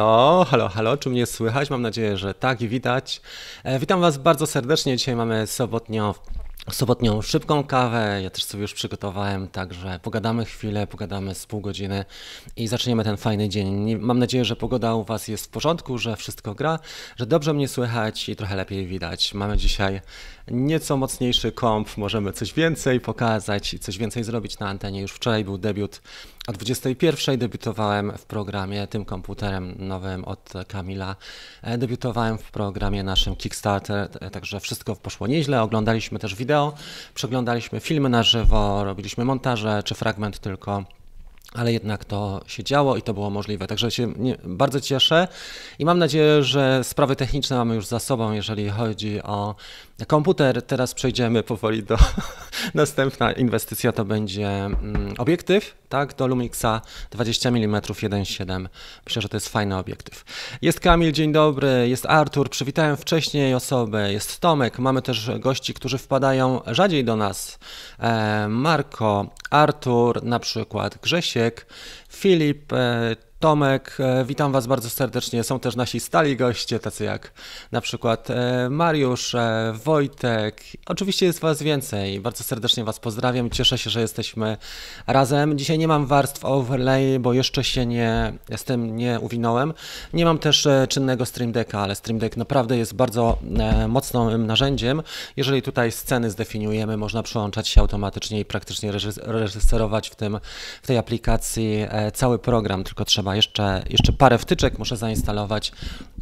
halo, halo, halo, czy mnie słychać? Mam nadzieję, że tak i widać. E, witam Was bardzo serdecznie. Dzisiaj mamy sobotnio sobotnią szybką kawę. Ja też sobie już przygotowałem, także pogadamy chwilę, pogadamy z pół godziny i zaczniemy ten fajny dzień. Mam nadzieję, że pogoda u Was jest w porządku, że wszystko gra, że dobrze mnie słychać i trochę lepiej widać. Mamy dzisiaj nieco mocniejszy komp, możemy coś więcej pokazać i coś więcej zrobić na antenie. Już wczoraj był debiut o 21 debiutowałem w programie tym komputerem nowym od Kamila. E, debiutowałem w programie naszym Kickstarter, e, także wszystko poszło nieźle. Oglądaliśmy też wideo, przeglądaliśmy filmy na żywo, robiliśmy montaże czy fragment tylko ale jednak to się działo i to było możliwe. Także się nie, bardzo cieszę i mam nadzieję, że sprawy techniczne mamy już za sobą, jeżeli chodzi o komputer. Teraz przejdziemy powoli do następna inwestycja to będzie mm, obiektyw, tak, do Lumixa 20 mm 1.7. Myślę, że to jest fajny obiektyw. Jest Kamil, dzień dobry, jest Artur, przywitałem wcześniej osobę, jest Tomek, mamy też gości, którzy wpadają rzadziej do nas. E, Marko, Artur, na przykład Grzesiek, Filip, e, Tomek, e, witam Was bardzo serdecznie. Są też nasi stali goście, tacy jak na przykład e, Mariusz, e, Wojtek. Oczywiście jest Was więcej. Bardzo serdecznie Was pozdrawiam. Cieszę się, że jesteśmy razem. Dzisiaj nie mam warstw overlay, bo jeszcze się nie, z tym nie uwinąłem. Nie mam też czynnego Stream Decka, ale Stream Deck naprawdę jest bardzo mocnym narzędziem. Jeżeli tutaj sceny zdefiniujemy, można przełączać się automatycznie i praktycznie reżyserować w, tym, w tej aplikacji cały program, tylko trzeba jeszcze, jeszcze parę wtyczek muszę zainstalować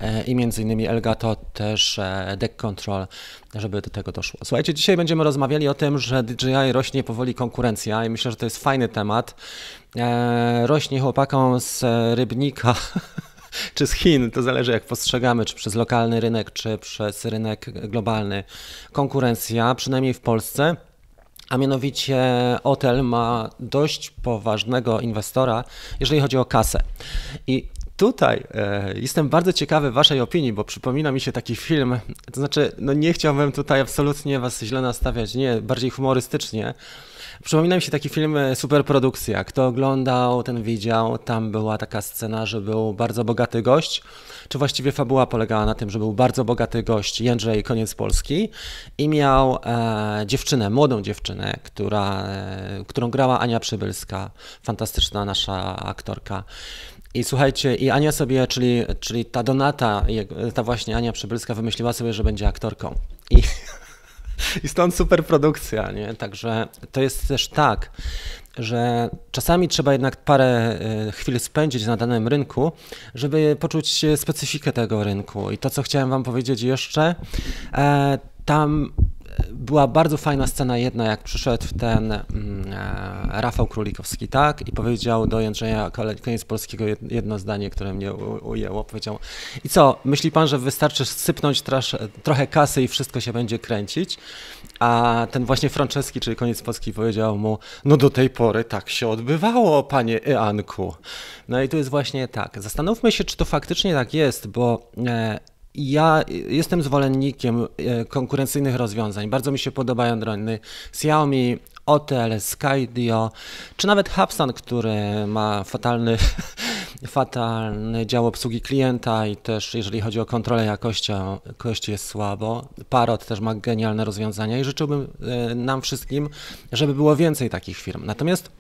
e, i między innymi Elgato też e, Deck Control, żeby do tego doszło. Słuchajcie, dzisiaj będziemy rozmawiali o tym, że DJI rośnie powoli konkurencja i myślę, że to jest fajny temat. E, rośnie chłopakom z Rybnika czy z Chin, to zależy jak postrzegamy, czy przez lokalny rynek, czy przez rynek globalny. Konkurencja, przynajmniej w Polsce a mianowicie Otel ma dość poważnego inwestora, jeżeli chodzi o kasę. I tutaj e, jestem bardzo ciekawy Waszej opinii, bo przypomina mi się taki film, to znaczy, no nie chciałbym tutaj absolutnie Was źle nastawiać, nie, bardziej humorystycznie. Przypomina mi się taki film e, Superprodukcja. Kto oglądał, ten widział. Tam była taka scena, że był bardzo bogaty gość, czy właściwie fabuła polegała na tym, że był bardzo bogaty gość Jędrzej Koniec Polski i miał e, dziewczynę, młodą dziewczynę, która, e, którą grała Ania Przybylska, fantastyczna nasza aktorka. I słuchajcie, i Ania sobie, czyli, czyli ta Donata, ta właśnie Ania Przybylska wymyśliła sobie, że będzie aktorką. I I stąd super produkcja, nie? Także to jest też tak, że czasami trzeba jednak parę e, chwil spędzić na danym rynku, żeby poczuć specyfikę tego rynku. I to, co chciałem Wam powiedzieć jeszcze, e, tam była bardzo fajna scena jedna, jak przyszedł ten mm, e, Rafał Królikowski, tak? I powiedział do Jędrzeja koniec polskiego jedno zdanie, które mnie ujęło. Powiedział, i co, myśli pan, że wystarczy sypnąć trasz, trochę kasy i wszystko się będzie kręcić? A ten właśnie Franceski, czyli koniec Polski, powiedział mu, no do tej pory tak się odbywało, panie Eanku. No i tu jest właśnie tak. Zastanówmy się, czy to faktycznie tak jest, bo e, ja jestem zwolennikiem e, konkurencyjnych rozwiązań. Bardzo mi się podobają drony Xiaomi, Otel, Skydio, czy nawet Hubsan, który ma fatalny, fatalny dział obsługi klienta i też jeżeli chodzi o kontrolę jakości, jakości jest słabo. Parrot też ma genialne rozwiązania i życzyłbym e, nam wszystkim, żeby było więcej takich firm. Natomiast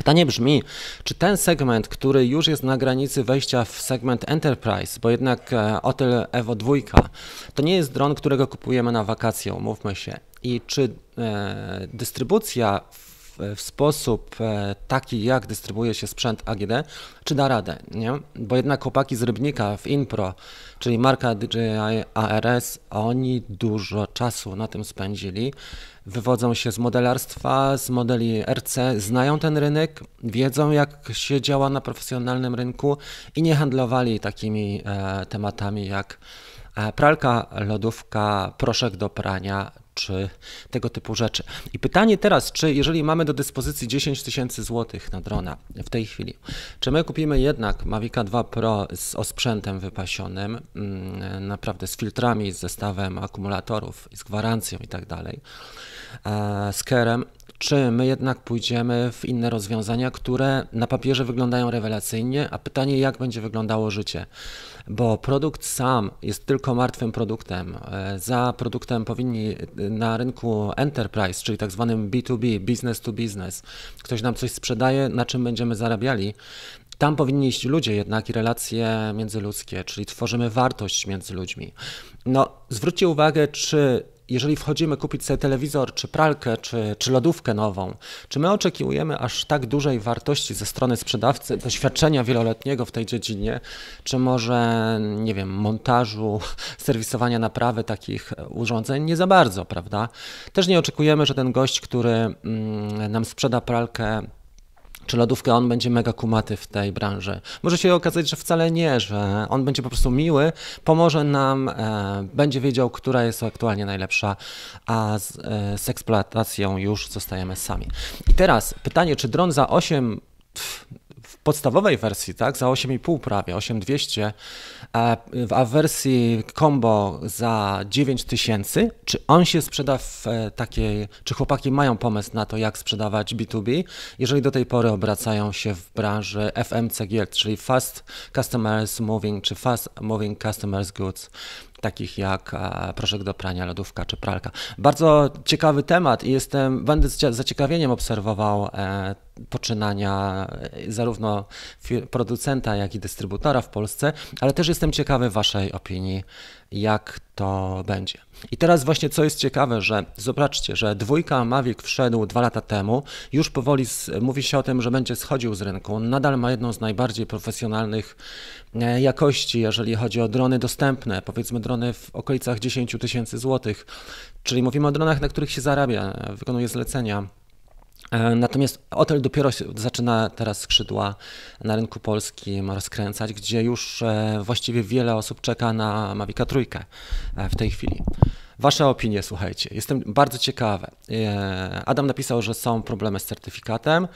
Pytanie brzmi, czy ten segment, który już jest na granicy wejścia w segment Enterprise, bo jednak e, Otel Evo 2 to nie jest dron, którego kupujemy na wakacje, umówmy się. I czy e, dystrybucja w, w sposób e, taki, jak dystrybuuje się sprzęt AGD, czy da radę, nie? Bo jednak chłopaki z Rybnika w Inpro, czyli marka DJI ARS, oni dużo czasu na tym spędzili wywodzą się z modelarstwa, z modeli RC, znają ten rynek, wiedzą jak się działa na profesjonalnym rynku i nie handlowali takimi e, tematami jak e, pralka, lodówka, proszek do prania czy tego typu rzeczy. I pytanie teraz, czy jeżeli mamy do dyspozycji 10 tysięcy złotych na drona w tej chwili, czy my kupimy jednak Mavica 2 Pro z osprzętem wypasionym, mm, naprawdę z filtrami, z zestawem akumulatorów, z gwarancją i tak dalej, e, z kerem, czy my jednak pójdziemy w inne rozwiązania, które na papierze wyglądają rewelacyjnie, a pytanie, jak będzie wyglądało życie. Bo produkt sam jest tylko martwym produktem. E, za produktem powinni na rynku enterprise, czyli tak zwanym B2B, business to business, ktoś nam coś sprzedaje, na czym będziemy zarabiali, tam powinni iść ludzie jednak i relacje międzyludzkie, czyli tworzymy wartość między ludźmi. No, zwróćcie uwagę, czy jeżeli wchodzimy kupić sobie telewizor, czy pralkę, czy, czy lodówkę nową, czy my oczekujemy aż tak dużej wartości ze strony sprzedawcy, doświadczenia wieloletniego w tej dziedzinie, czy może, nie wiem, montażu, serwisowania naprawy takich urządzeń? Nie za bardzo, prawda? Też nie oczekujemy, że ten gość, który mm, nam sprzeda pralkę, czy lodówkę, on będzie mega kumaty w tej branży. Może się okazać, że wcale nie, że on będzie po prostu miły, pomoże nam, e, będzie wiedział, która jest aktualnie najlepsza, a z, e, z eksploatacją już zostajemy sami. I teraz pytanie, czy dron za 8 w podstawowej wersji, tak, za 8,5 prawie, 8200, a w wersji combo za 9000, czy on się sprzeda w e, takiej, czy chłopaki mają pomysł na to, jak sprzedawać B2B, jeżeli do tej pory obracają się w branży FMCG, czyli Fast Customers Moving, czy Fast Moving Customers Goods, takich jak e, proszek do prania, lodówka czy pralka. Bardzo ciekawy temat i jestem, będę z zaciekawieniem obserwował e, poczynania e, zarówno producenta, jak i dystrybutora w Polsce, ale też jestem ciekawy Waszej opinii, jak to będzie. I teraz właśnie co jest ciekawe, że zobaczcie, że dwójka Mavic wszedł dwa lata temu, już powoli z, mówi się o tym, że będzie schodził z rynku. On nadal ma jedną z najbardziej profesjonalnych e, jakości, jeżeli chodzi o drony dostępne, powiedzmy drony w okolicach 10 tysięcy złotych, czyli mówimy o dronach, na których się zarabia, wykonuje zlecenia natomiast Otel dopiero zaczyna teraz skrzydła na rynku polskim rozkręcać, gdzie już e, właściwie wiele osób czeka na Mavica Trójkę e, w tej chwili. Wasze opinie, słuchajcie, jestem bardzo ciekawy. Adam napisał, że są problemy z certyfikatem.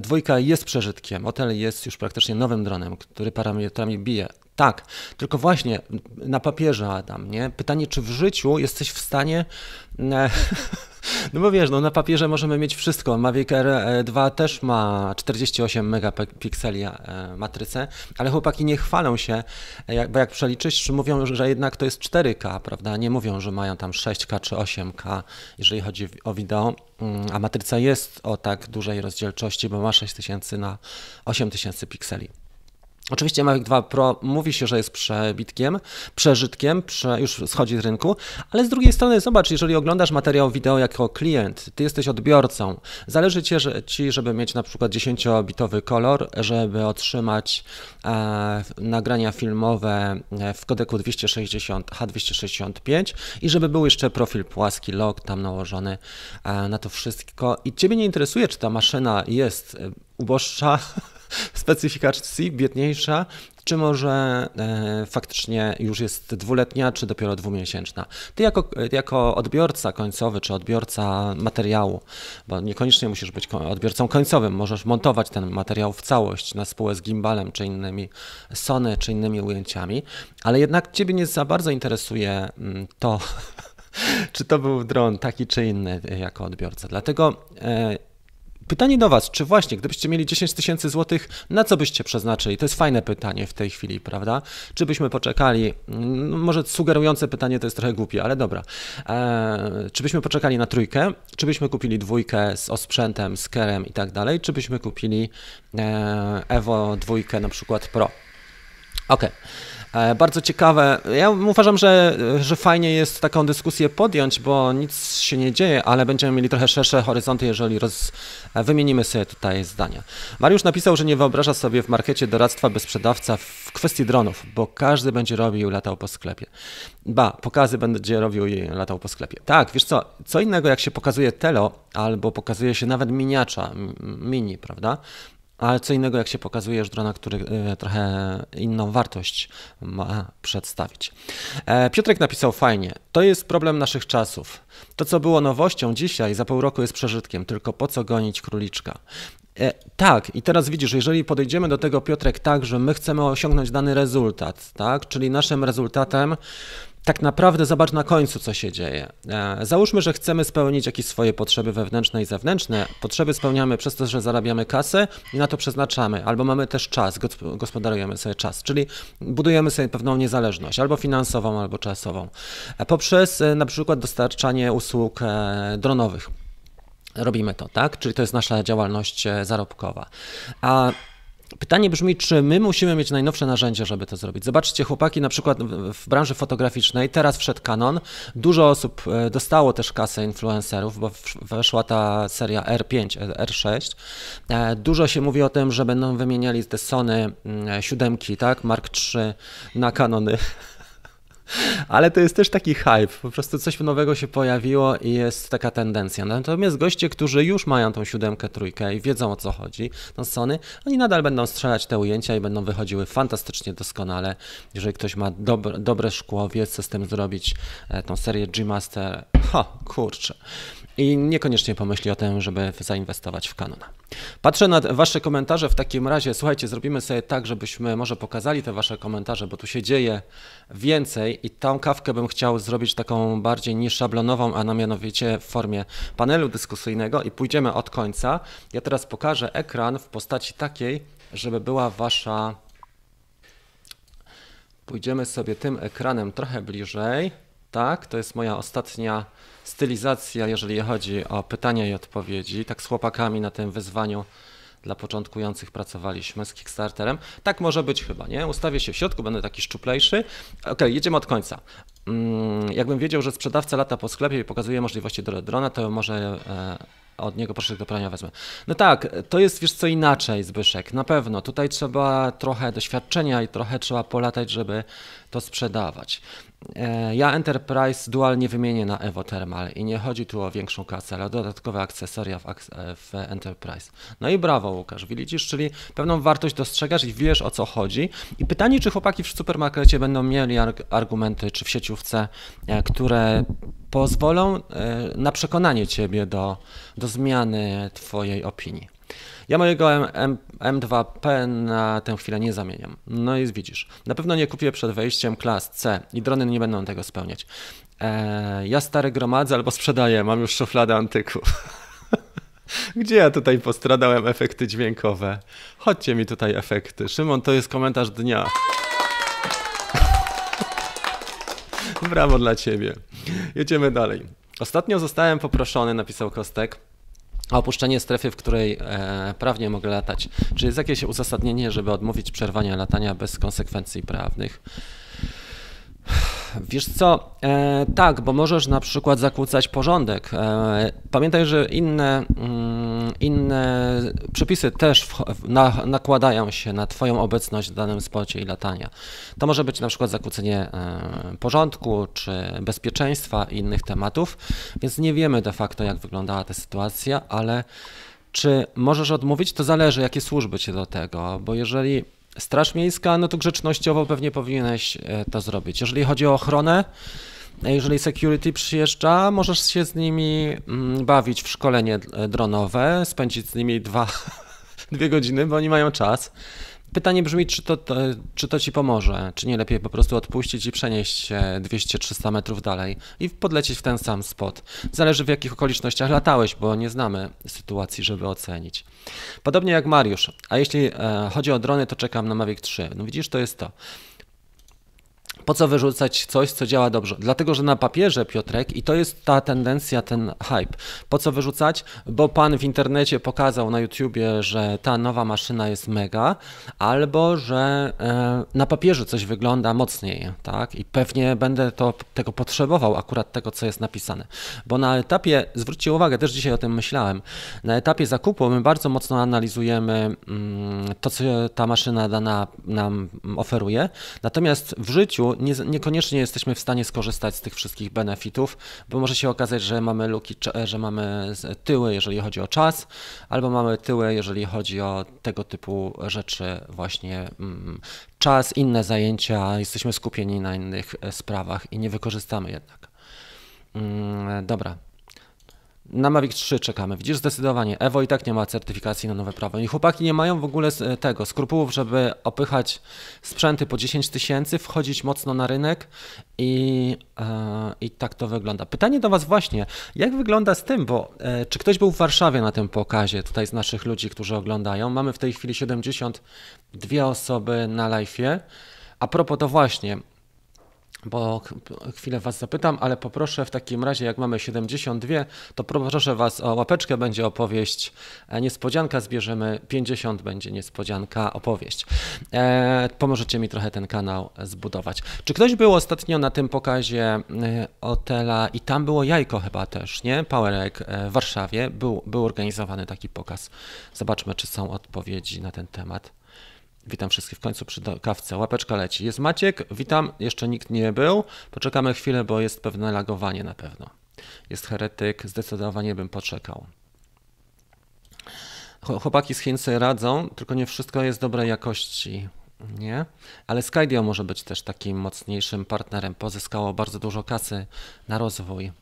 Dwójka jest przeżytkiem. Otel jest już praktycznie nowym dronem, który parametrami bije. Tak, tylko właśnie na papierze, Adam, nie? Pytanie, czy w życiu jesteś w stanie No bo wiesz, no na papierze możemy mieć wszystko. Mavic r 2 też ma 48 megapikseli e, matrycę, ale chłopaki nie chwalą się, bo jak przeliczysz, mówią, że jednak to jest 4K, prawda? Nie mówią, że mają tam 6K czy 8K, jeżeli chodzi o wideo, mm, a matryca jest o tak dużej rozdzielczości, bo ma 6000 na 8000 pikseli. Oczywiście Mavic 2 Pro mówi się, że jest przebitkiem, przeżytkiem, prze, już schodzi z rynku, ale z drugiej strony zobacz, jeżeli oglądasz materiał wideo jako klient, ty jesteś odbiorcą, zależy ci, że, ci żeby mieć na przykład 10-bitowy kolor, żeby otrzymać e, nagrania filmowe e, w kodeku 260 H265 i żeby był jeszcze profil płaski, log tam nałożony e, na to wszystko. I ciebie nie interesuje, czy ta maszyna jest e, uboższa, specyfikacji, biedniejsza, czy może e, faktycznie już jest dwuletnia, czy dopiero dwumiesięczna. Ty jako, jako odbiorca końcowy, czy odbiorca materiału, bo niekoniecznie musisz być odbiorcą końcowym, możesz montować ten materiał w całość na spółę z gimbalem, czy innymi Sony, czy innymi ujęciami, ale jednak Ciebie nie za bardzo interesuje mm, to, czy to był dron taki czy inny jako odbiorca. Dlatego e, Pytanie do Was, czy właśnie, gdybyście mieli 10 tysięcy złotych, na co byście przeznaczyli? To jest fajne pytanie w tej chwili, prawda? Czy byśmy poczekali, no, może sugerujące pytanie to jest trochę głupie, ale dobra. Eee, czy byśmy poczekali na trójkę? Czy byśmy kupili dwójkę z osprzętem, z kerem i tak dalej? Czy byśmy kupili e, Evo dwójkę na przykład Pro? Ok. E, bardzo ciekawe. Ja uważam, że, że fajnie jest taką dyskusję podjąć, bo nic się nie dzieje, ale będziemy mieli trochę szersze horyzonty, jeżeli roz... E, wymienimy sobie tutaj zdania. Mariusz napisał, że nie wyobraża sobie w markecie doradztwa bez sprzedawca w kwestii dronów, bo każdy będzie robił latał po sklepie. Ba, pokazy będzie robił i latał po sklepie. Tak, wiesz co, co innego jak się pokazuje telo, albo pokazuje się nawet miniacza, mini, prawda? Ale co innego, jak się pokazujesz drona, który e, trochę inną wartość ma przedstawić. E, Piotrek napisał fajnie. To jest problem naszych czasów. To, co było nowością dzisiaj, za pół roku jest przeżytkiem. Tylko po co gonić króliczka? E, tak, i teraz widzisz, jeżeli podejdziemy do tego, Piotrek, tak, że my chcemy osiągnąć dany rezultat, tak, czyli naszym rezultatem tak naprawdę zobacz na końcu, co się dzieje. E, załóżmy, że chcemy spełnić jakieś swoje potrzeby wewnętrzne i zewnętrzne. Potrzeby spełniamy przez to, że zarabiamy kasę i na to przeznaczamy, albo mamy też czas, gospodarujemy sobie czas, czyli budujemy sobie pewną niezależność, albo finansową, albo czasową, e, poprzez e, na przykład dostarczanie usług dronowych. Robimy to, tak? Czyli to jest nasza działalność zarobkowa. A Pytanie brzmi, czy my musimy mieć najnowsze narzędzia, żeby to zrobić? Zobaczcie, chłopaki, na przykład w branży fotograficznej, teraz wszedł Canon, dużo osób e, dostało też kasę influencerów, bo weszła ta seria R5, R6. E, dużo się mówi o tym, że będą wymieniali te Sony mm, siódemki, tak, Mark III na Canony. Ale to jest też taki hype, po prostu coś nowego się pojawiło i jest taka tendencja. Natomiast goście, którzy już mają tą siódemkę, trójkę i wiedzą o co chodzi, tą Sony, oni nadal będą strzelać te ujęcia i będą wychodziły fantastycznie doskonale. Jeżeli ktoś ma dobre, dobre szkło, wie co z tym zrobić, e, tą serię G-Master, ha, kurczę i niekoniecznie pomyśli o tym, żeby zainwestować w Canon. Patrzę na Wasze komentarze w takim razie. Słuchajcie, zrobimy sobie tak, żebyśmy może pokazali te Wasze komentarze, bo tu się dzieje więcej i tą kawkę bym chciał zrobić taką bardziej niż szablonową, a na mianowicie w formie panelu dyskusyjnego i pójdziemy od końca. Ja teraz pokażę ekran w postaci takiej, żeby była Wasza. Pójdziemy sobie tym ekranem trochę bliżej. Tak, to jest moja ostatnia stylizacja, jeżeli chodzi o pytania i odpowiedzi. Tak z chłopakami na tym wyzwaniu dla początkujących pracowaliśmy z Kickstarterem. Tak może być chyba, nie? Ustawię się w środku, będę taki szczuplejszy. Ok, jedziemy od końca. Mm, jakbym wiedział, że sprzedawca lata po sklepie i pokazuje możliwości do drona, to może e, od niego proszek do prania wezmę. No tak, to jest wiesz co inaczej, Zbyszek, na pewno. Tutaj trzeba trochę doświadczenia i trochę trzeba polatać, żeby to sprzedawać. E, ja Enterprise Dual nie wymienię na Evo Thermal i nie chodzi tu o większą kasę, ale o dodatkowe akcesoria w, e, w Enterprise. No i brawo Łukasz, widzisz, czyli pewną wartość dostrzegasz i wiesz o co chodzi. I pytanie, czy chłopaki w supermarkecie będą mieli argumenty, czy w sieciówce, e, które pozwolą na przekonanie ciebie do, do zmiany twojej opinii. Ja mojego M, M, M2P na tę chwilę nie zamieniam. No i widzisz, na pewno nie kupię przed wejściem klas C i drony nie będą tego spełniać. E, ja stary gromadzę albo sprzedaję, mam już szufladę antyków. Gdzie ja tutaj postradałem efekty dźwiękowe? Chodźcie mi tutaj efekty. Szymon, to jest komentarz dnia. Brawo dla ciebie. Jedziemy dalej. Ostatnio zostałem poproszony, napisał Kostek, a opuszczenie strefy, w której e, prawnie mogę latać. Czy jest jakieś uzasadnienie, żeby odmówić przerwania latania bez konsekwencji prawnych? Wiesz co, e, tak, bo możesz na przykład zakłócać porządek. E, pamiętaj, że inne, mm, inne przepisy też w, na, nakładają się na Twoją obecność w danym spocie i latania. To może być na przykład zakłócenie e, porządku czy bezpieczeństwa i innych tematów, więc nie wiemy de facto, jak wyglądała ta sytuacja, ale czy możesz odmówić, to zależy, jakie służby cię do tego, bo jeżeli Straż Miejska, no to grzecznościowo pewnie powinieneś e, to zrobić. Jeżeli chodzi o ochronę, e, jeżeli security przyjeżdża, możesz się z nimi mm, bawić w szkolenie e, dronowe, spędzić z nimi dwa, dwie godziny, bo oni mają czas. Pytanie brzmi, czy to, to, czy to ci pomoże, czy nie lepiej po prostu odpuścić i przenieść się 200-300 metrów dalej i podlecieć w ten sam spot. Zależy w jakich okolicznościach latałeś, bo nie znamy sytuacji, żeby ocenić. Podobnie jak Mariusz, a jeśli e, chodzi o drony, to czekam na Mavic 3. No widzisz, to jest to. Po co wyrzucać coś, co działa dobrze? Dlatego, że na papierze, Piotrek, i to jest ta tendencja, ten hype. Po co wyrzucać? Bo pan w internecie pokazał na YouTubie, że ta nowa maszyna jest mega, albo że e, na papierze coś wygląda mocniej, tak? I pewnie będę to, tego potrzebował, akurat tego, co jest napisane. Bo na etapie, zwróćcie uwagę, też dzisiaj o tym myślałem, na etapie zakupu my bardzo mocno analizujemy mm, to, co ta maszyna dana nam oferuje, natomiast w życiu nie, niekoniecznie jesteśmy w stanie skorzystać z tych wszystkich benefitów, bo może się okazać, że mamy luki, że mamy tyły, jeżeli chodzi o czas, albo mamy tyły, jeżeli chodzi o tego typu rzeczy, właśnie mm, czas, inne zajęcia, jesteśmy skupieni na innych e, sprawach i nie wykorzystamy jednak. Mm, dobra. Na Mavic 3 czekamy. Widzisz, zdecydowanie. Evo i tak nie ma certyfikacji na nowe prawo. I chłopaki nie mają w ogóle tego skrupułów, żeby opychać sprzęty po 10 tysięcy, wchodzić mocno na rynek i, e, i tak to wygląda. Pytanie do Was właśnie, jak wygląda z tym, bo e, czy ktoś był w Warszawie na tym pokazie, tutaj z naszych ludzi, którzy oglądają? Mamy w tej chwili 72 osoby na live'ie. A propos to właśnie, bo chwilę Was zapytam, ale poproszę w takim razie, jak mamy 72, to poproszę Was o łapeczkę, będzie opowieść e, niespodzianka, zbierzemy 50, będzie niespodzianka, opowieść. E, pomożecie mi trochę ten kanał zbudować. Czy ktoś był ostatnio na tym pokazie e, Otela i tam było jajko chyba też, nie? Powerek e, w Warszawie, był, był organizowany taki pokaz. Zobaczmy, czy są odpowiedzi na ten temat. Witam wszystkich w końcu przy kawce. Łapeczka leci. Jest Maciek, witam. Jeszcze nikt nie był. Poczekamy chwilę, bo jest pewne lagowanie na pewno. Jest heretyk, zdecydowanie bym poczekał. Chłopaki z Chin sobie radzą, tylko nie wszystko jest dobrej jakości. Nie? Ale Skydio może być też takim mocniejszym partnerem. Pozyskało bardzo dużo kasy na rozwój.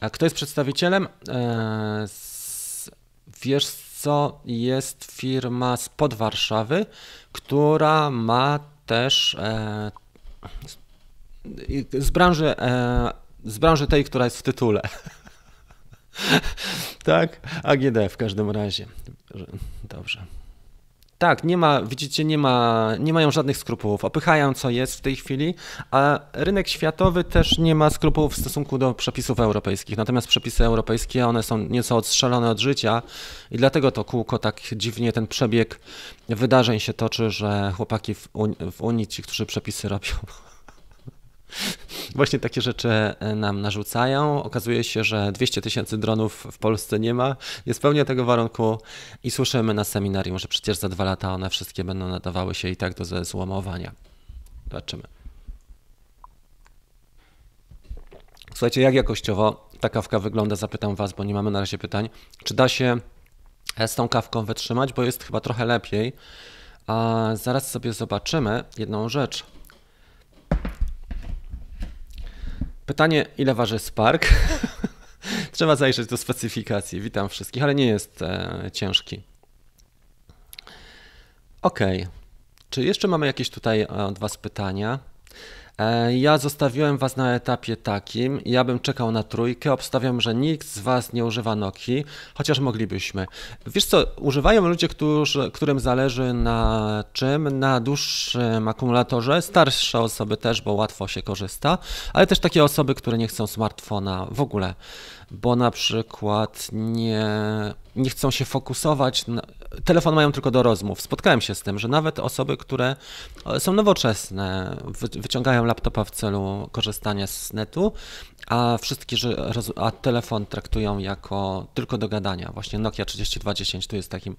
A kto jest przedstawicielem? Eee, wiesz co jest firma spod Warszawy, która ma też e, z, branży, e, z branży tej, która jest w tytule. tak? AGD w każdym razie. Dobrze. Tak, nie ma, widzicie, nie, ma, nie mają żadnych skrupułów. Opychają co jest w tej chwili, a rynek światowy też nie ma skrupułów w stosunku do przepisów europejskich. Natomiast przepisy europejskie, one są nieco odstrzelone od życia i dlatego to kółko tak dziwnie, ten przebieg wydarzeń się toczy, że chłopaki w, w Unii, ci, którzy przepisy robią, Właśnie takie rzeczy e, nam narzucają. Okazuje się, że 200 tysięcy dronów w Polsce nie ma, nie spełnia tego warunku i słyszymy na seminarium, że przecież za dwa lata one wszystkie będą nadawały się i tak do złomowania. Zobaczymy. Słuchajcie, jak jakościowo ta kawka wygląda? Zapytam Was, bo nie mamy na razie pytań. Czy da się e, z tą kawką wytrzymać? Bo jest chyba trochę lepiej. A zaraz sobie zobaczymy jedną rzecz. Pytanie, ile waży Spark? Trzeba zajrzeć do specyfikacji. Witam wszystkich, ale nie jest e, ciężki. Ok. Czy jeszcze mamy jakieś tutaj od Was pytania? E, ja zostawiłem Was na etapie takim, ja bym czekał na trójkę, obstawiam, że nikt z Was nie używa Nokii, chociaż moglibyśmy. Wiesz co, używają ludzie, którzy, którym zależy na czym? Na dłuższym akumulatorze, starsze osoby też, bo łatwo się korzysta, ale też takie osoby, które nie chcą smartfona w ogóle. Bo na przykład nie, nie chcą się fokusować. Na, telefon mają tylko do rozmów. Spotkałem się z tym, że nawet osoby, które są nowoczesne, wy, wyciągają laptopa w celu korzystania z netu, a wszystkie, a telefon traktują jako tylko do gadania. Właśnie Nokia 3210 tu jest takim.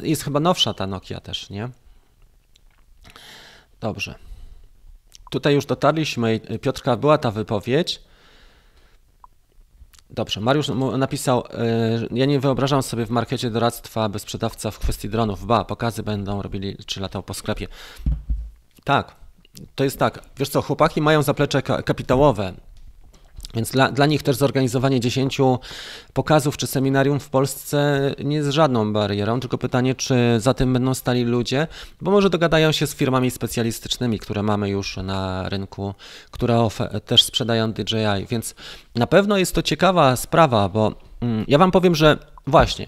Jest chyba nowsza ta Nokia też, nie? Dobrze. Tutaj już dotarliśmy. Piotrka, była ta wypowiedź. Dobrze, Mariusz napisał, y, ja nie wyobrażam sobie w markecie doradztwa, by sprzedawca w kwestii dronów, ba, pokazy będą robili, czy latał po sklepie. Tak, to jest tak, wiesz co, chłopaki mają zaplecze kapitałowe, więc dla, dla nich też zorganizowanie 10 pokazów czy seminarium w Polsce nie jest żadną barierą, tylko pytanie, czy za tym będą stali ludzie, bo może dogadają się z firmami specjalistycznymi, które mamy już na rynku, które też sprzedają DJI, więc na pewno jest to ciekawa sprawa, bo mm, ja Wam powiem, że właśnie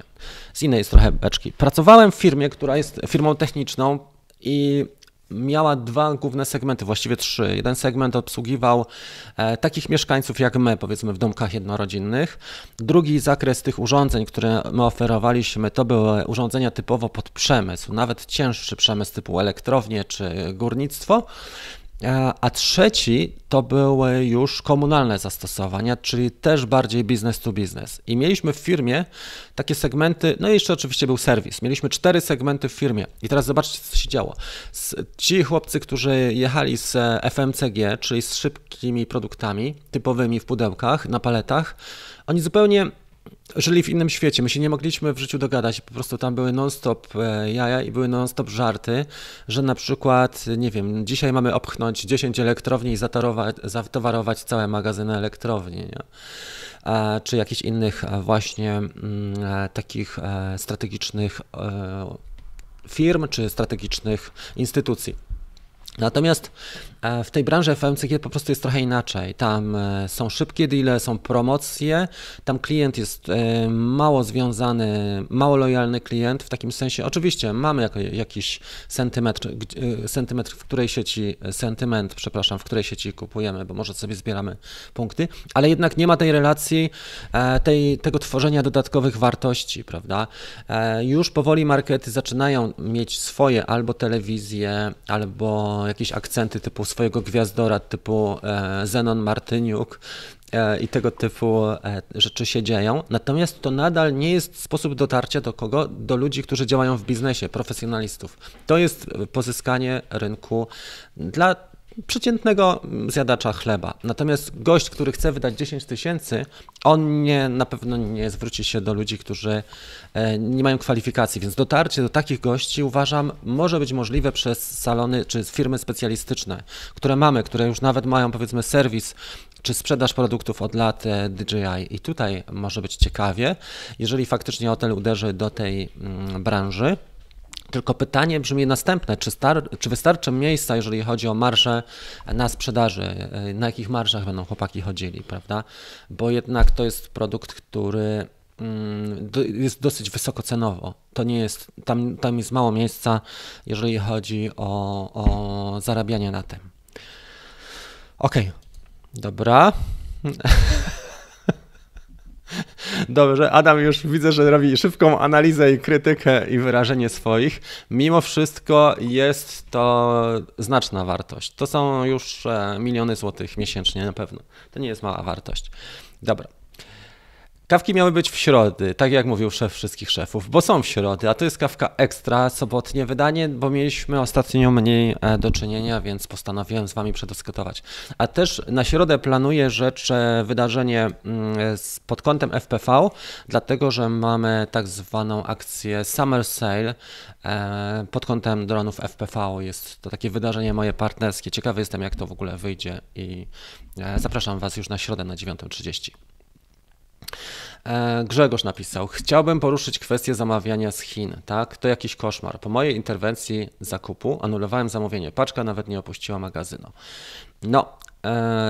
z innej jest trochę beczki. Pracowałem w firmie, która jest firmą techniczną i miała dwa główne segmenty, właściwie trzy. Jeden segment obsługiwał e, takich mieszkańców jak my, powiedzmy w domkach jednorodzinnych. Drugi zakres tych urządzeń, które my oferowaliśmy, to były urządzenia typowo pod przemysł, nawet cięższy przemysł typu elektrownie czy górnictwo. E, a trzeci to były już komunalne zastosowania, czyli też bardziej business to business. I mieliśmy w firmie takie segmenty, no i jeszcze oczywiście był serwis. Mieliśmy cztery segmenty w firmie. I teraz zobaczcie, co się działo. Ci chłopcy, którzy jechali z FMCG, czyli z szybkimi produktami typowymi w pudełkach, na paletach, oni zupełnie żyli w innym świecie. My się nie mogliśmy w życiu dogadać. Po prostu tam były non-stop e, jaja i były non-stop żarty, że na przykład, nie wiem, dzisiaj mamy opchnąć 10 elektrowni i zatowarować całe magazyny elektrowni. Nie? czy jakichś innych właśnie mm, takich strategicznych firm czy strategicznych instytucji. Natomiast e, w tej branży FMCG po prostu jest trochę inaczej. Tam e, są szybkie deale, są promocje, tam klient jest e, mało związany, mało lojalny klient w takim sensie. Oczywiście mamy jakiś sentymetr, sentymetr w której sieci, sentyment, przepraszam, w której sieci kupujemy, bo może sobie zbieramy punkty, ale jednak nie ma tej relacji, tej, tego tworzenia dodatkowych wartości, prawda? Już powoli markety zaczynają mieć swoje albo telewizje, albo jakieś akcenty typu swojego gwiazdora, typu e, Zenon Martyniuk e, i tego typu e, rzeczy się dzieją. Natomiast to nadal nie jest sposób dotarcia do kogo? Do ludzi, którzy działają w biznesie, profesjonalistów. To jest pozyskanie rynku dla przeciętnego zjadacza chleba. Natomiast gość, który chce wydać 10 tysięcy, on nie, na pewno nie zwróci się do ludzi, którzy e, nie mają kwalifikacji, więc dotarcie do takich gości uważam może być możliwe przez salony czy firmy specjalistyczne, które mamy, które już nawet mają powiedzmy serwis czy sprzedaż produktów od lat e, DJI. I tutaj może być ciekawie, jeżeli faktycznie hotel uderzy do tej mm, branży, tylko pytanie brzmi następne, czy, star, czy wystarczy miejsca, jeżeli chodzi o marże na sprzedaży, na jakich marżach będą chłopaki chodzili, prawda? Bo jednak to jest produkt, który mm, jest dosyć wysokocenowo. To nie jest, tam, tam jest mało miejsca, jeżeli chodzi o, o zarabianie na tym. Okej, okay. dobra. Dobrze, Adam już widzę, że robi szybką analizę i krytykę i wyrażenie swoich. Mimo wszystko jest to znaczna wartość. To są już e, miliony złotych miesięcznie na pewno. To nie jest mała wartość. Dobra. Kawki miały być w środy, tak jak mówił szef wszystkich szefów, bo są w środy, a to jest kawka ekstra, sobotnie wydanie, bo mieliśmy ostatnio mniej e, do czynienia, więc postanowiłem z Wami przedyskutować. A też na środę planuję rzecz, e, wydarzenie mm, pod kątem FPV, dlatego że mamy tak zwaną akcję Summer Sale e, pod kątem dronów FPV. Jest to takie wydarzenie moje partnerskie. Ciekawy jestem, jak to w ogóle wyjdzie i zapraszam Was już na środę na 9.30. E, Grzegorz napisał, chciałbym poruszyć kwestię zamawiania z Chin, tak? To jakiś koszmar. Po mojej interwencji zakupu anulowałem zamówienie. Paczka nawet nie opuściła magazynu. No,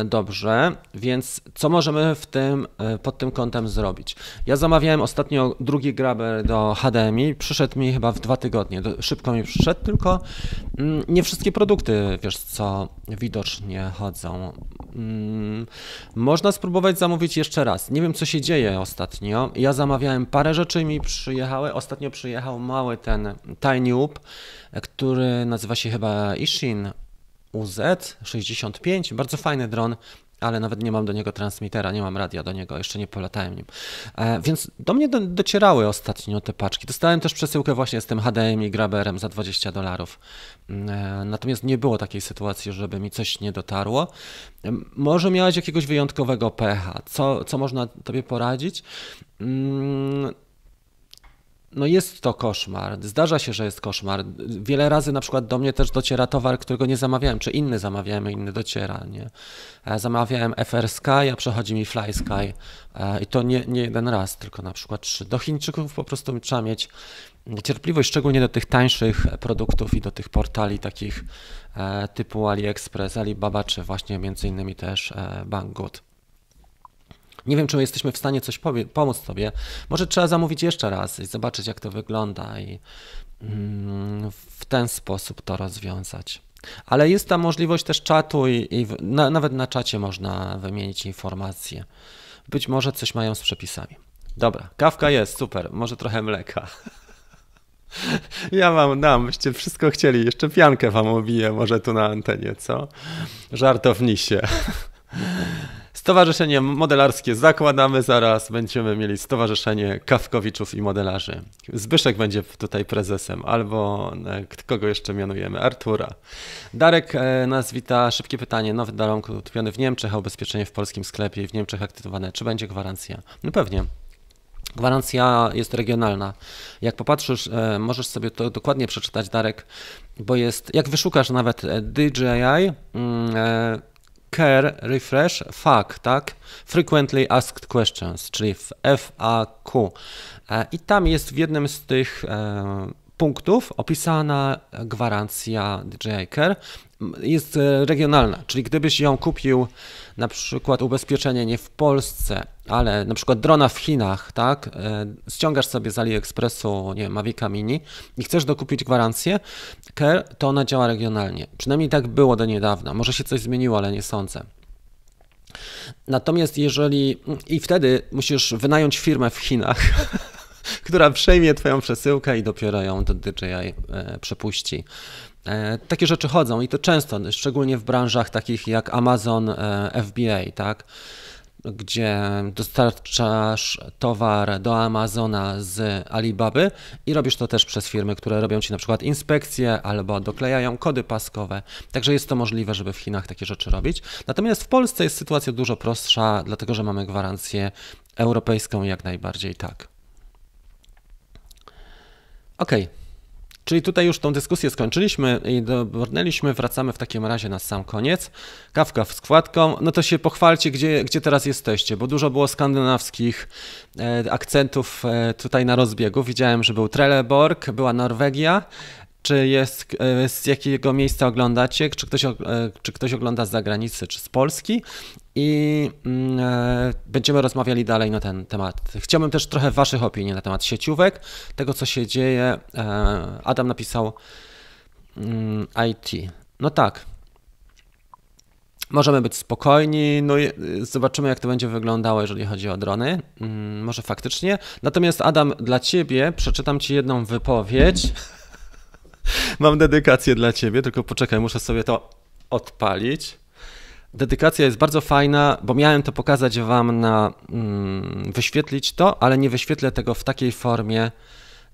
dobrze, więc co możemy w tym, e, pod tym kątem zrobić? Ja zamawiałem ostatnio drugi graber do HDMI, przyszedł mi chyba w dwa tygodnie, szybko mi przyszedł, tylko mm, nie wszystkie produkty, wiesz co, widocznie chodzą. Mm, można spróbować zamówić jeszcze raz. Nie wiem, co się dzieje ostatnio. Ja zamawiałem parę rzeczy mi przyjechały. Ostatnio przyjechał mały ten Tiny Up, który nazywa się chyba Ishin UZ65, bardzo fajny dron, ale nawet nie mam do niego transmitera, nie mam radia do niego, jeszcze nie polatałem nim. E, więc do mnie do, docierały ostatnio te paczki. Dostałem też przesyłkę właśnie z tym HDMI Graberem za 20 dolarów. Mm, e, natomiast nie było takiej sytuacji, żeby mi coś nie dotarło. E, może miałeś jakiegoś wyjątkowego pecha. Co, co można tobie poradzić? Mm, no jest to koszmar. Zdarza się, że jest koszmar. Wiele razy na przykład do mnie też dociera towar, którego nie zamawiałem, czy inny zamawiałem, inny dociera. Nie? E, zamawiałem FR Sky, a przechodzi mi Fly Sky e, i to nie, nie jeden raz, tylko na przykład trzy. Do Chińczyków po prostu trzeba mieć cierpliwość, szczególnie do tych tańszych produktów i do tych portali takich e, typu AliExpress, Alibaba, czy właśnie między innymi też Banggood. Nie wiem, czy jesteśmy w stanie coś pomóc Tobie. Może trzeba zamówić jeszcze raz i zobaczyć, jak to wygląda i mm, w ten sposób to rozwiązać. Ale jest tam możliwość też czatu i, i na, nawet na czacie można wymienić informacje. Być może coś mają z przepisami. Dobra, kawka jest, super, może trochę mleka. Ja wam dam, byście wszystko chcieli. Jeszcze piankę wam obiję, może tu na antenie, co? Żartownisie. Stowarzyszenie Modelarskie zakładamy zaraz. Będziemy mieli Stowarzyszenie Kawkowiczów i Modelarzy. Zbyszek będzie tutaj prezesem, albo e, kogo jeszcze mianujemy? Artura. Darek e, nas wita. Szybkie pytanie. Nowy dalon kupiony w Niemczech, a ubezpieczenie w polskim sklepie i w Niemczech aktywowane. Czy będzie gwarancja? No pewnie. Gwarancja jest regionalna. Jak popatrzysz, e, możesz sobie to dokładnie przeczytać, Darek, bo jest, jak wyszukasz nawet DJI, care refresh FAQ, tak? Frequently Asked Questions, czyli FAQ. E, I tam jest w jednym z tych e, punktów opisana gwarancja DJI Care. Jest e, regionalna, czyli gdybyś ją kupił, na przykład ubezpieczenie nie w Polsce, ale na przykład drona w Chinach, tak, ściągasz sobie z AliExpressu, nie wiem, Mavica Mini i chcesz dokupić gwarancję Care, to ona działa regionalnie. Przynajmniej tak było do niedawna. Może się coś zmieniło, ale nie sądzę. Natomiast jeżeli i wtedy musisz wynająć firmę w Chinach, która przejmie Twoją przesyłkę i dopiero ją do DJI e, przepuści. E, takie rzeczy chodzą i to często, szczególnie w branżach takich jak Amazon e, FBA, tak? gdzie dostarczasz towar do Amazona z Alibaby i robisz to też przez firmy, które robią ci na przykład inspekcje albo doklejają kody paskowe. Także jest to możliwe, żeby w Chinach takie rzeczy robić. Natomiast w Polsce jest sytuacja dużo prostsza, dlatego że mamy gwarancję europejską jak najbardziej tak. Ok. Czyli tutaj już tą dyskusję skończyliśmy i dobrnęliśmy, wracamy w takim razie na sam koniec. Kawka z składką, no to się pochwalcie, gdzie, gdzie teraz jesteście, bo dużo było skandynawskich e, akcentów e, tutaj na rozbiegu. Widziałem, że był Trelleborg, była Norwegia, czy jest, e, z jakiego miejsca oglądacie, czy ktoś, czy ktoś ogląda z zagranicy, czy z Polski i mm, e, będziemy rozmawiali dalej na ten temat. Chciałbym też trochę Waszych opinii na temat sieciówek, tego co się dzieje. Adam napisał mm, IT. No tak. Możemy być spokojni, no i zobaczymy jak to będzie wyglądało, jeżeli chodzi o drony. Mm, może faktycznie. Natomiast Adam, dla Ciebie przeczytam Ci jedną wypowiedź. Mam dedykację dla ciebie, tylko poczekaj, muszę sobie to odpalić. Dedykacja jest bardzo fajna, bo miałem to pokazać wam na mm, wyświetlić to, ale nie wyświetlę tego w takiej formie,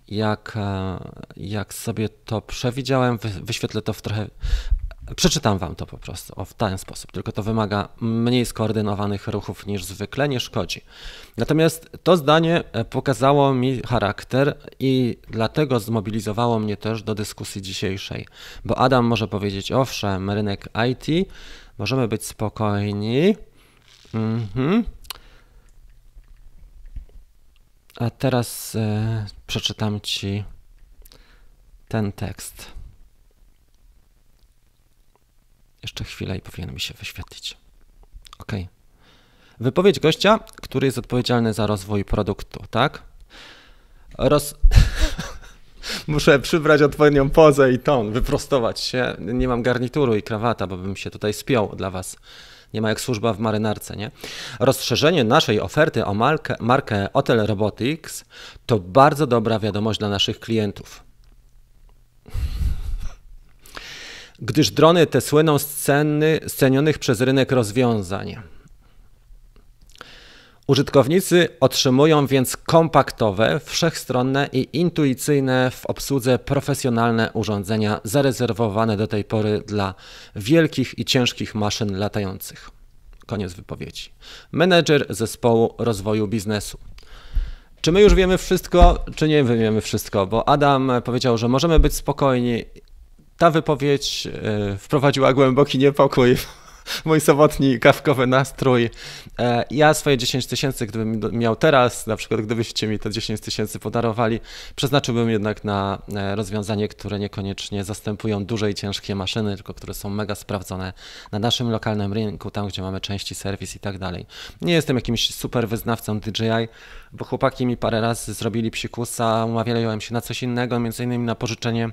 jak, e, jak sobie to przewidziałem. Wyświetlę to w trochę Przeczytam wam to po prostu o, w ten sposób, tylko to wymaga mniej skoordynowanych ruchów niż zwykle, nie szkodzi. Natomiast to zdanie e, pokazało mi charakter i dlatego zmobilizowało mnie też do dyskusji dzisiejszej, bo Adam może powiedzieć, owszem, rynek IT, możemy być spokojni. Mhm. A teraz e, przeczytam ci ten tekst. Jeszcze chwilę i powinien mi się wyświetlić. OK. Wypowiedź gościa, który jest odpowiedzialny za rozwój produktu, tak? Roz... Muszę przybrać odpowiednią pozę i ton, wyprostować się. Nie mam garnituru i krawata, bo bym się tutaj spiął dla Was. Nie ma jak służba w marynarce, nie? Rozszerzenie naszej oferty o markę, markę Hotel Robotics to bardzo dobra wiadomość dla naszych klientów gdyż drony te słyną z ceny scenionych przez rynek rozwiązań. Użytkownicy otrzymują więc kompaktowe, wszechstronne i intuicyjne w obsłudze profesjonalne urządzenia zarezerwowane do tej pory dla wielkich i ciężkich maszyn latających. Koniec wypowiedzi. Menedżer zespołu rozwoju biznesu. Czy my już wiemy wszystko, czy nie wiemy wszystko? Bo Adam powiedział, że możemy być spokojni ta wypowiedź e, wprowadziła głęboki niepokój mój sobotni kawkowy nastrój. E, ja swoje 10 tysięcy, gdybym miał teraz, na przykład gdybyście mi to 10 tysięcy podarowali, przeznaczyłbym jednak na e, rozwiązanie, które niekoniecznie zastępują duże i ciężkie maszyny, tylko które są mega sprawdzone na naszym lokalnym rynku, tam gdzie mamy części, serwis i tak dalej. Nie jestem jakimś super wyznawcą DJI, bo chłopaki mi parę razy zrobili psikusa, umawiałem się na coś innego, między innymi na pożyczenie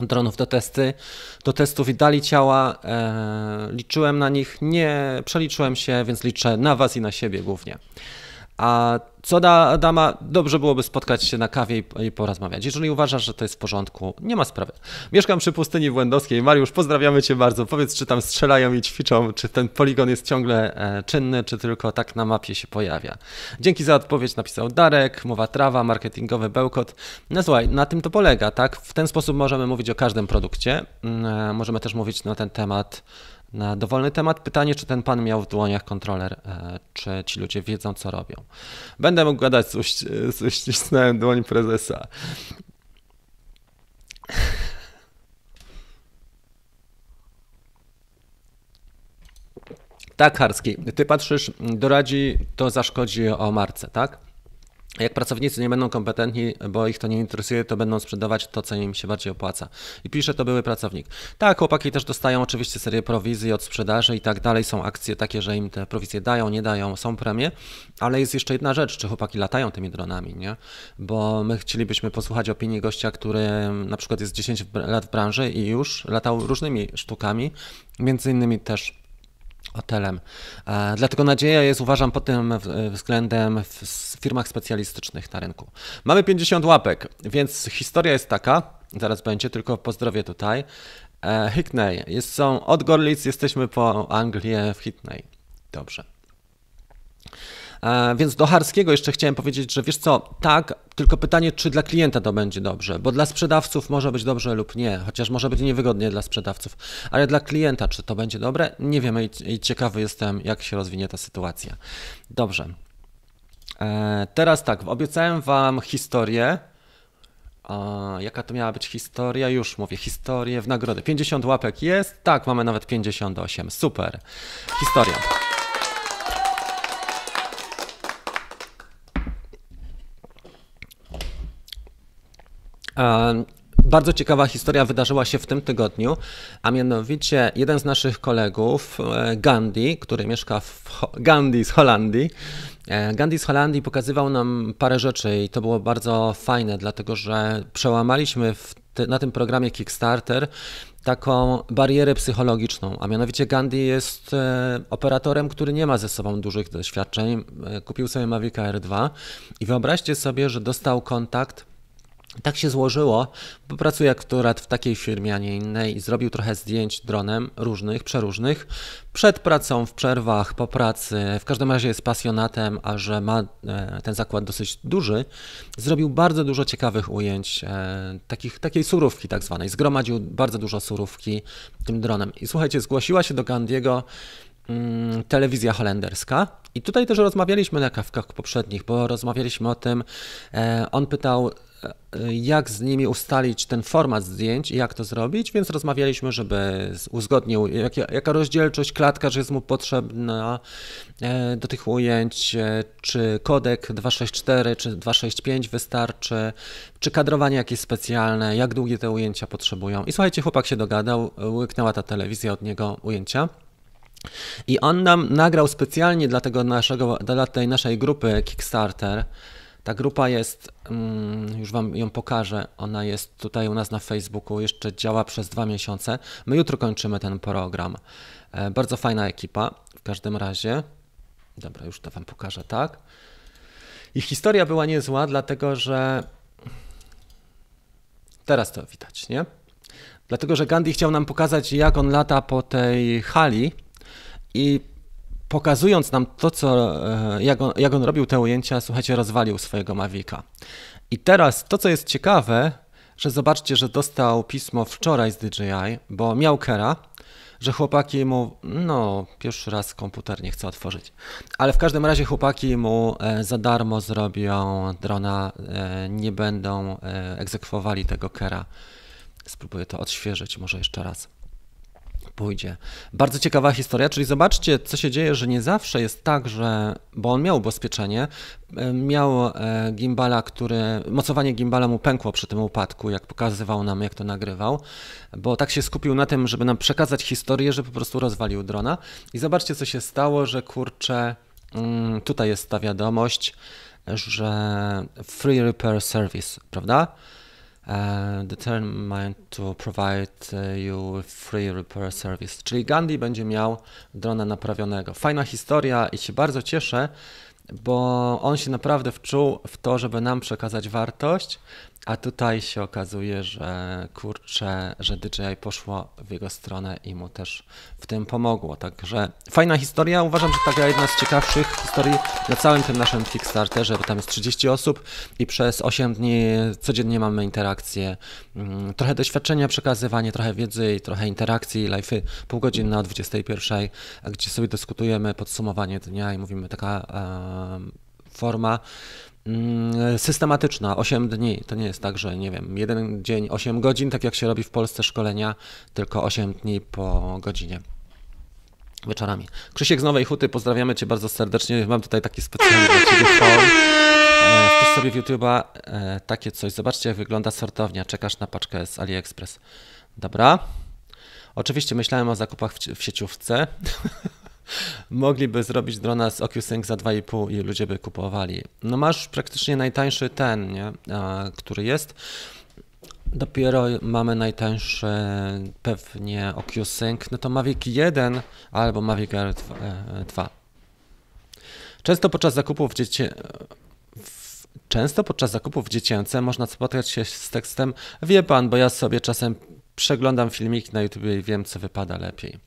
dronów do testy, do testów i dali ciała. E, liczyłem na nich, nie przeliczyłem się, więc liczę na Was i na siebie głównie. A co da Adama, dobrze byłoby spotkać się na kawie i, i, porozmawiać. Jeżeli uważasz, że to jest w porządku, nie ma sprawy. Mieszkam przy pustyni Błędowskiej. Mariusz, pozdrawiamy Cię bardzo. Powiedz, czy tam strzelają i ćwiczą, czy ten poligon jest ciągle e, czynny, czy tylko tak na mapie się pojawia. Dzięki za odpowiedź, napisał Darek, mowa trawa, marketingowy bełkot. No słuchaj, na tym to polega, tak? W ten sposób możemy mówić o każdym produkcie. Mm, e, możemy też mówić na ten temat na dowolny temat. Pytanie, czy ten pan miał w dłoniach kontroler, e, czy ci ludzie wiedzą, co robią. Będę mógł gadać z, z uścisnąłem dłoń prezesa. Tak, Harski, ty patrzysz, doradzi, to zaszkodzi o marce, tak? Jak pracownicy nie będą kompetentni, bo ich to nie interesuje, to będą sprzedawać to, co im się bardziej opłaca. I pisze to były pracownik. Tak, chłopaki też dostają oczywiście serię prowizji od sprzedaży i tak dalej. Są akcje takie, że im te prowizje dają, nie dają, są premie, ale jest jeszcze jedna rzecz, czy chłopaki latają tymi dronami, nie? Bo my chcielibyśmy posłuchać opinii gościa, który na przykład jest 10 lat w branży i już latał różnymi sztukami, między innymi też hotelem. E, dlatego nadzieja jest, uważam, pod tym względem w firmach specjalistycznych na rynku. Mamy 50 łapek, więc historia jest taka, zaraz będzie, tylko pozdrowie tutaj. E, Hickney, jest, są od Gorlic, jesteśmy po Anglię w Hickney. Dobrze. E, więc do Harskiego jeszcze chciałem powiedzieć, że wiesz co, tak, tylko pytanie, czy dla klienta to będzie dobrze, bo dla sprzedawców może być dobrze lub nie, chociaż może być niewygodnie dla sprzedawców, ale dla klienta, czy to będzie dobre, nie wiemy i ciekawy jestem, jak się rozwinie ta sytuacja. Dobrze. E, teraz tak, obiecałem Wam historię. jaka to miała być historia? Już mówię, historię w nagrodę. 50 łapek jest? Tak, mamy nawet 58. Super. Historia. Bardzo ciekawa historia wydarzyła się w tym tygodniu, a mianowicie jeden z naszych kolegów, e, Gandhi, który mieszka w Ho Gandhi z Holandii, e, Gandhi z Holandii pokazywał nam parę rzeczy i to było bardzo fajne, dlatego że przełamaliśmy te, na tym programie Kickstarter taką barierę psychologiczną, a mianowicie Gandhi jest e, operatorem, który nie ma ze sobą dużych doświadczeń. Kupił sobie Mavic R2 i wyobraźcie sobie, że dostał kontakt tak się złożyło, bo pracuje akurat w takiej firmie, a nie innej i zrobił trochę zdjęć dronem różnych, przeróżnych. Przed pracą, w przerwach, po pracy, w każdym razie jest pasjonatem, a że ma e, ten zakład dosyć duży, zrobił bardzo dużo ciekawych ujęć, e, takich, takiej surówki tak zwanej. Zgromadził bardzo dużo surówki tym dronem. I słuchajcie, zgłosiła się do Gandiego mm, telewizja holenderska. I tutaj też rozmawialiśmy na kawkach poprzednich, bo rozmawialiśmy o tym, e, on pytał, jak z nimi ustalić ten format zdjęć i jak to zrobić, więc rozmawialiśmy, żeby uzgodnił, jak, jaka rozdzielczość, klatka, że jest mu potrzebna e, do tych ujęć, e, czy kodek 264 czy 265 wystarczy, czy kadrowanie jakieś specjalne, jak długie te ujęcia potrzebują. I słuchajcie, chłopak się dogadał, łyknęła ta telewizja od niego ujęcia. I on nam nagrał specjalnie dla, tego naszego, dla tej naszej grupy Kickstarter, ta grupa jest, mm, już Wam ją pokażę, ona jest tutaj u nas na Facebooku, jeszcze działa przez dwa miesiące. My jutro kończymy ten program. E, bardzo fajna ekipa, w każdym razie. Dobra, już to Wam pokażę, tak? I historia była niezła, dlatego że teraz to widać, nie? Dlatego, że Gandhi chciał nam pokazać, jak on lata po tej hali i pokazując nam to, co, e, jak on, jak on robił te ujęcia, słuchajcie, rozwalił swojego Mavica. I teraz to, co jest ciekawe, że zobaczcie, że dostał pismo wczoraj z DJI, bo miał Kera, że chłopaki mu, no, pierwszy raz komputer nie chce otworzyć, ale w każdym razie chłopaki mu e, za darmo zrobią drona, e, nie będą egzekwowali tego Kera. Spróbuję to odświeżyć może jeszcze raz pójdzie. Bardzo ciekawa historia, czyli zobaczcie, co się dzieje, że nie zawsze jest tak, że, bo on miał ubezpieczenie, e, miał e, gimbala, który, mocowanie gimbala mu pękło przy tym upadku, jak pokazywał nam, jak to nagrywał, bo tak się skupił na tym, żeby nam przekazać historię, że po prostu rozwalił drona. I zobaczcie, co się stało, że kurczę, mm, tutaj jest ta wiadomość, że free repair service, prawda? Determined to provide uh, you free repair service. Czyli Gandhi będzie miał drona naprawionego. Fajna historia i się bardzo cieszę, bo on się naprawdę wczuł w to, żeby nam przekazać wartość, a tutaj się okazuje, że kurczę, że DJI poszło w jego stronę i mu też w tym pomogło. Także fajna historia. Uważam, że taka jedna z ciekawszych historii na całym tym naszym Kickstarterze, bo tam jest 30 osób i przez 8 dni codziennie mamy interakcje. Mm, trochę doświadczenia, przekazywanie, trochę wiedzy i trochę interakcji, live'y pół godziny o 21, gdzie sobie dyskutujemy podsumowanie dnia i mówimy taka forma systematyczna, 8 dni. To nie jest tak, że nie wiem, jeden dzień, 8 godzin, tak jak się robi w Polsce szkolenia, tylko 8 dni po godzinie. wieczorami. Krzysiek z Nowej Huty, pozdrawiamy Cię bardzo serdecznie. Mam tutaj taki specjalny dla Ciebie haul. E, wpisz sobie w YouTube'a e, takie coś. Zobaczcie, jak wygląda sortownia. Czekasz na paczkę z AliExpress. Dobra. Oczywiście myślałem o zakupach w, w sieciówce. Mogliby zrobić drona z OcuSync za 2,5 i ludzie by kupowali. No masz praktycznie najtańszy ten, nie? A, który jest. Dopiero mamy najtańszy pewnie OcuSync, no to Mavic 1 albo Mavic Air 2. Często podczas zakupów dziecię... Często podczas zakupów dziecięce można spotkać się z tekstem Wie pan, bo ja sobie czasem przeglądam filmiki na YouTube i wiem, co wypada lepiej.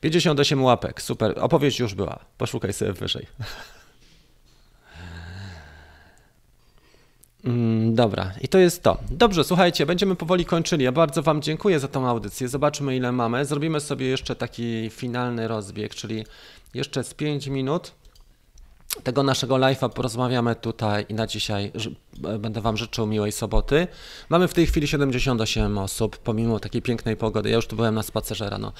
58 łapek, super. Opowieść już była. Poszukaj sobie wyżej. Mm, dobra, i to jest to. Dobrze, słuchajcie, będziemy powoli kończyli. Ja bardzo Wam dziękuję za tą audycję. Zobaczymy, ile mamy. Zrobimy sobie jeszcze taki finalny rozbieg, czyli jeszcze z 5 minut tego naszego live'a porozmawiamy tutaj i na dzisiaj będę Wam życzył miłej soboty. Mamy w tej chwili 78 osób, pomimo takiej pięknej pogody. Ja już tu byłem na spacerze rano,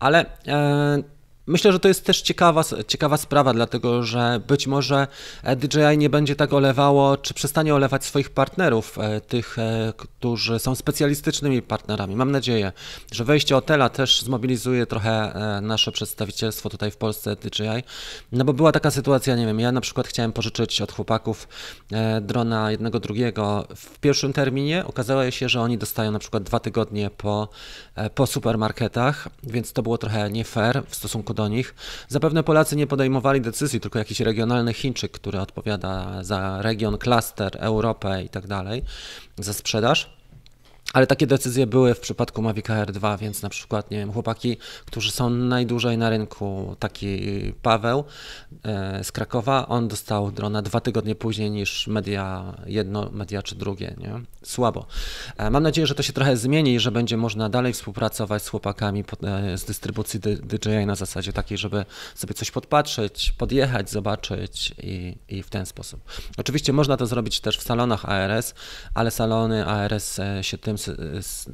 ale e, Myślę, że to jest też ciekawa, ciekawa sprawa, dlatego że być może e, DJI nie będzie tak olewało, czy przestanie olewać swoich partnerów, e, tych, e, którzy są specjalistycznymi partnerami. Mam nadzieję, że wejście Otela też zmobilizuje trochę nasze przedstawicielstwo tutaj w Polsce DJI, no bo była taka sytuacja, nie wiem, ja na przykład chciałem pożyczyć od chłopaków drona jednego, drugiego w pierwszym terminie, okazało się, że oni dostają na przykład dwa tygodnie po, po supermarketach, więc to było trochę nie fair w stosunku do nich. Zapewne Polacy nie podejmowali decyzji, tylko jakiś regionalny Chińczyk, który odpowiada za region, klaster, Europę i tak dalej, za sprzedaż. Ale takie decyzje były w przypadku Mavic Air 2, więc na przykład, nie wiem, chłopaki, którzy są najdłużej na rynku, taki Paweł e, z Krakowa, on dostał drona dwa tygodnie później niż media jedno, media czy drugie, nie? Słabo. E, mam nadzieję, że to się trochę zmieni i że będzie można dalej współpracować z chłopakami e, z dystrybucji DJI na zasadzie takiej, żeby sobie coś podpatrzeć, podjechać, zobaczyć i, i w ten sposób. Oczywiście można to zrobić też w salonach ARS, ale salony ARS się tym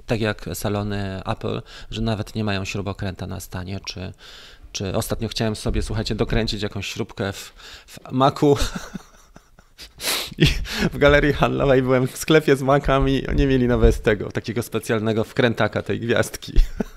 tak jak salony Apple, że nawet nie mają śrubokręta na stanie, czy, czy ostatnio chciałem sobie, słuchajcie, dokręcić jakąś śrubkę w, w Macu i w galerii handlowej byłem w sklepie z makami, nie mieli nawet tego, takiego specjalnego wkrętaka tej gwiazdki.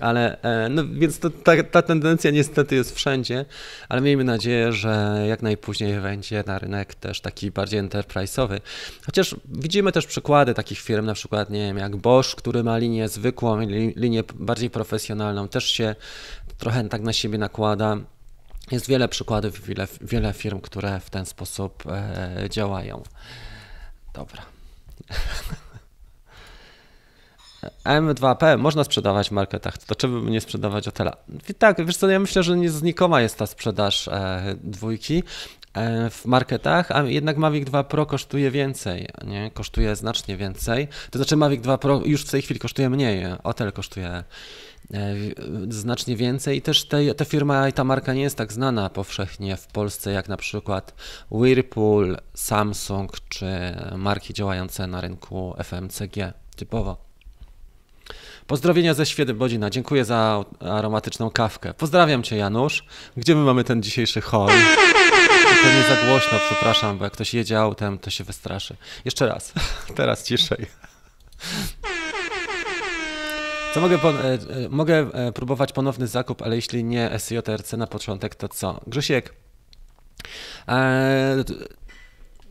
Ale, e, no więc to, ta, ta tendencja niestety jest wszędzie, ale miejmy nadzieję, że jak najpóźniej wejdzie na rynek też taki bardziej enterprise'owy. Chociaż widzimy też przykłady takich firm, na przykład nie wiem, jak Bosch, który ma linię zwykłą, linię bardziej profesjonalną, też się trochę tak na siebie nakłada. Jest wiele przykładów, wiele, wiele firm, które w ten sposób e, działają. Dobra. M2P można sprzedawać w marketach, to czemu nie sprzedawać Otela? Tak, wiesz co, ja myślę, że nie znikoma jest ta sprzedaż e, dwójki e, w marketach, a jednak Mavic 2 Pro kosztuje więcej, nie? Kosztuje znacznie więcej. To znaczy Mavic 2 Pro już w tej chwili kosztuje mniej, Otel kosztuje e, znacznie więcej i też te, ta firma i ta marka nie jest tak znana powszechnie w Polsce jak na przykład Whirlpool, Samsung czy marki działające na rynku FMCG typowo. Pozdrowienia ze Świebodzina. Dziękuję za aromatyczną kawkę. Pozdrawiam Cię, Janusz. Gdzie my mamy ten dzisiejszy hol? To nie za głośno, przepraszam, bo jak ktoś jedzie autem, to się wystraszy. Jeszcze raz. Teraz ciszej. Co mogę, e, e, mogę e, próbować ponowny zakup, ale jeśli nie SJRC na początek, to co? Grzesiek, e,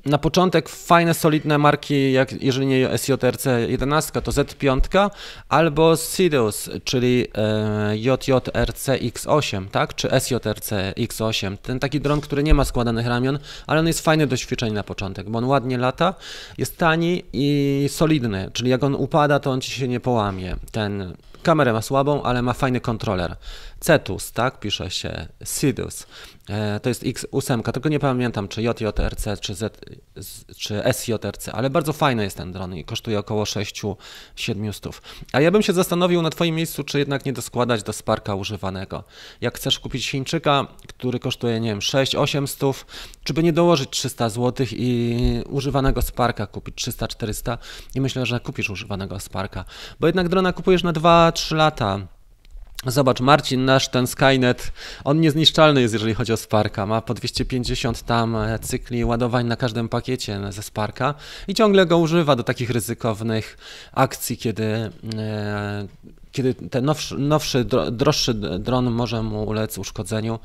na początek fajne, solidne marki, jak jeżeli nie SJRC 11, to Z5 albo Sidus, czyli e, JJRC X8, tak? Czy SJRC X8. Ten taki dron, który nie ma składanych ramion, ale on jest fajny do ćwiczeń na początek, bo on ładnie lata, jest tani i solidny, czyli jak on upada, to on ci się nie połamie. Ten kamerę ma słabą, ale ma fajny kontroler. Cetus, tak? Pisze się Sidus. E, to jest X8, tylko nie pamiętam czy JJRC czy, Z, czy SJRC, ale bardzo fajny jest ten dron i kosztuje około 6-700. A ja bym się zastanowił na Twoim miejscu, czy jednak nie doskładać do Sparka używanego. Jak chcesz kupić Chińczyka, który kosztuje, nie wiem, 6-800, czy by nie dołożyć 300 zł i używanego Sparka kupić 300-400 i myślę, że kupisz używanego Sparka, bo jednak drona kupujesz na 2-3 lata Zobacz, Marcin, nasz ten Skynet, on niezniszczalny jest, jeżeli chodzi o Sparka. Ma po 250 tam e, cykli ładowań na każdym pakiecie ze Sparka i ciągle go używa do takich ryzykownych akcji, kiedy, e, kiedy ten nowszy, nowszy, droższy dron może mu ulec uszkodzeniu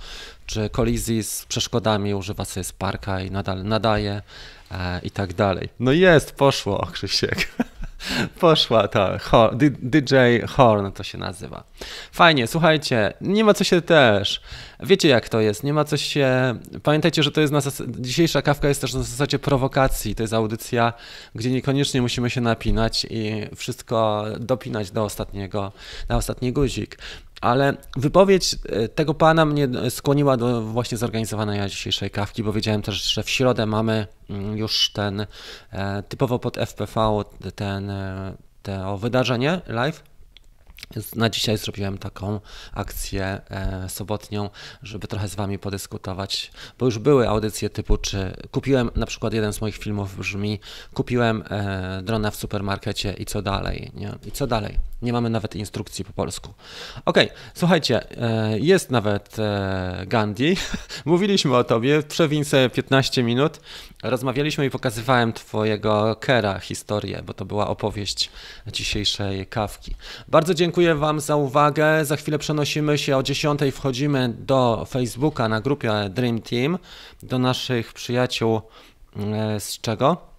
czy kolizji z przeszkodami, używa sobie Sparka i nadal nadaje e, i tak dalej. No jest, poszło, Krzysiek. Poszła ta DJ Horn to się nazywa. Fajnie, słuchajcie, nie ma co się też. Wiecie jak to jest, nie ma co się. Pamiętajcie, że to jest na zas... dzisiejsza kawka jest też na zasadzie prowokacji. To jest audycja, gdzie niekoniecznie musimy się napinać i wszystko dopinać do ostatniego, na ostatni guzik. Ale wypowiedź e, tego pana mnie skłoniła do właśnie zorganizowania dzisiejszej kawki, bo wiedziałem też, że w środę mamy mm, już ten e, typowo pod FPV ten, e, to wydarzenie live na dzisiaj zrobiłem taką akcję e, sobotnią, żeby trochę z Wami podyskutować, bo już były audycje typu, czy kupiłem, na przykład jeden z moich filmów brzmi, kupiłem e, drona w supermarkecie i co dalej, nie? I co dalej? Nie mamy nawet instrukcji po polsku. Ok, słuchajcie, e, jest nawet e, Gandhi, mówiliśmy o Tobie, przewin sobie 15 minut, rozmawialiśmy i pokazywałem Twojego Kera historię, bo to była opowieść dzisiejszej kawki. Bardzo dziękuję dziękuję Wam za uwagę. Za chwilę przenosimy się o 10. Wchodzimy do Facebooka na grupie Dream Team, do naszych przyjaciół e, z czego?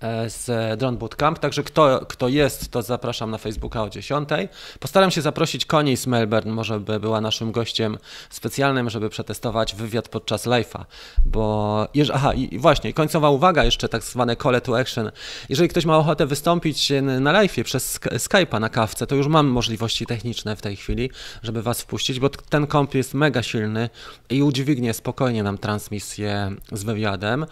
E, z Drone Bootcamp, także kto, kto jest, to zapraszam na Facebooka o 10. Postaram się zaprosić Koni z Melbourne, może by była naszym gościem specjalnym, żeby przetestować wywiad podczas live'a, bo, aha i właśnie, końcowa uwaga, jeszcze tak zwane call to action. Jeżeli ktoś ma ochotę wystąpić na live'ie przez Skype'a na kawce, to już mam możliwości techniczne w tej chwili, żeby Was wpuścić, bo ten komp jest mega silny i udźwignie spokojnie nam transmisję z wywiadem.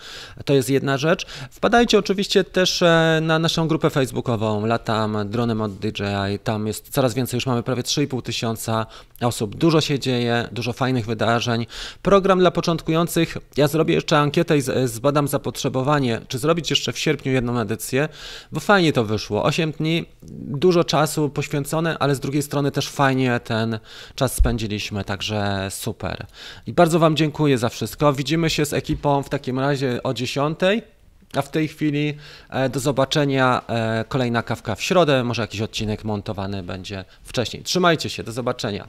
To jest jedna rzecz. Wpadajcie oczywiście Oczywiście też e, na naszą grupę facebookową Latam Dronem od DJI. Tam jest coraz więcej, już mamy prawie 3,5 tysiąca osób. Dużo się dzieje, dużo fajnych wydarzeń. Program dla początkujących. Ja zrobię jeszcze ankietę i zbadam zapotrzebowanie, czy zrobić jeszcze w sierpniu jedną edycję, bo fajnie to wyszło. 8 dni, dużo czasu poświęcone, ale z drugiej strony też fajnie ten czas spędziliśmy, także super. I bardzo Wam dziękuję za wszystko. Widzimy się z ekipą w takim razie o 10. A w tej chwili e, do zobaczenia. E, kolejna kawka w środę. Może jakiś odcinek montowany będzie wcześniej. Trzymajcie się, do zobaczenia.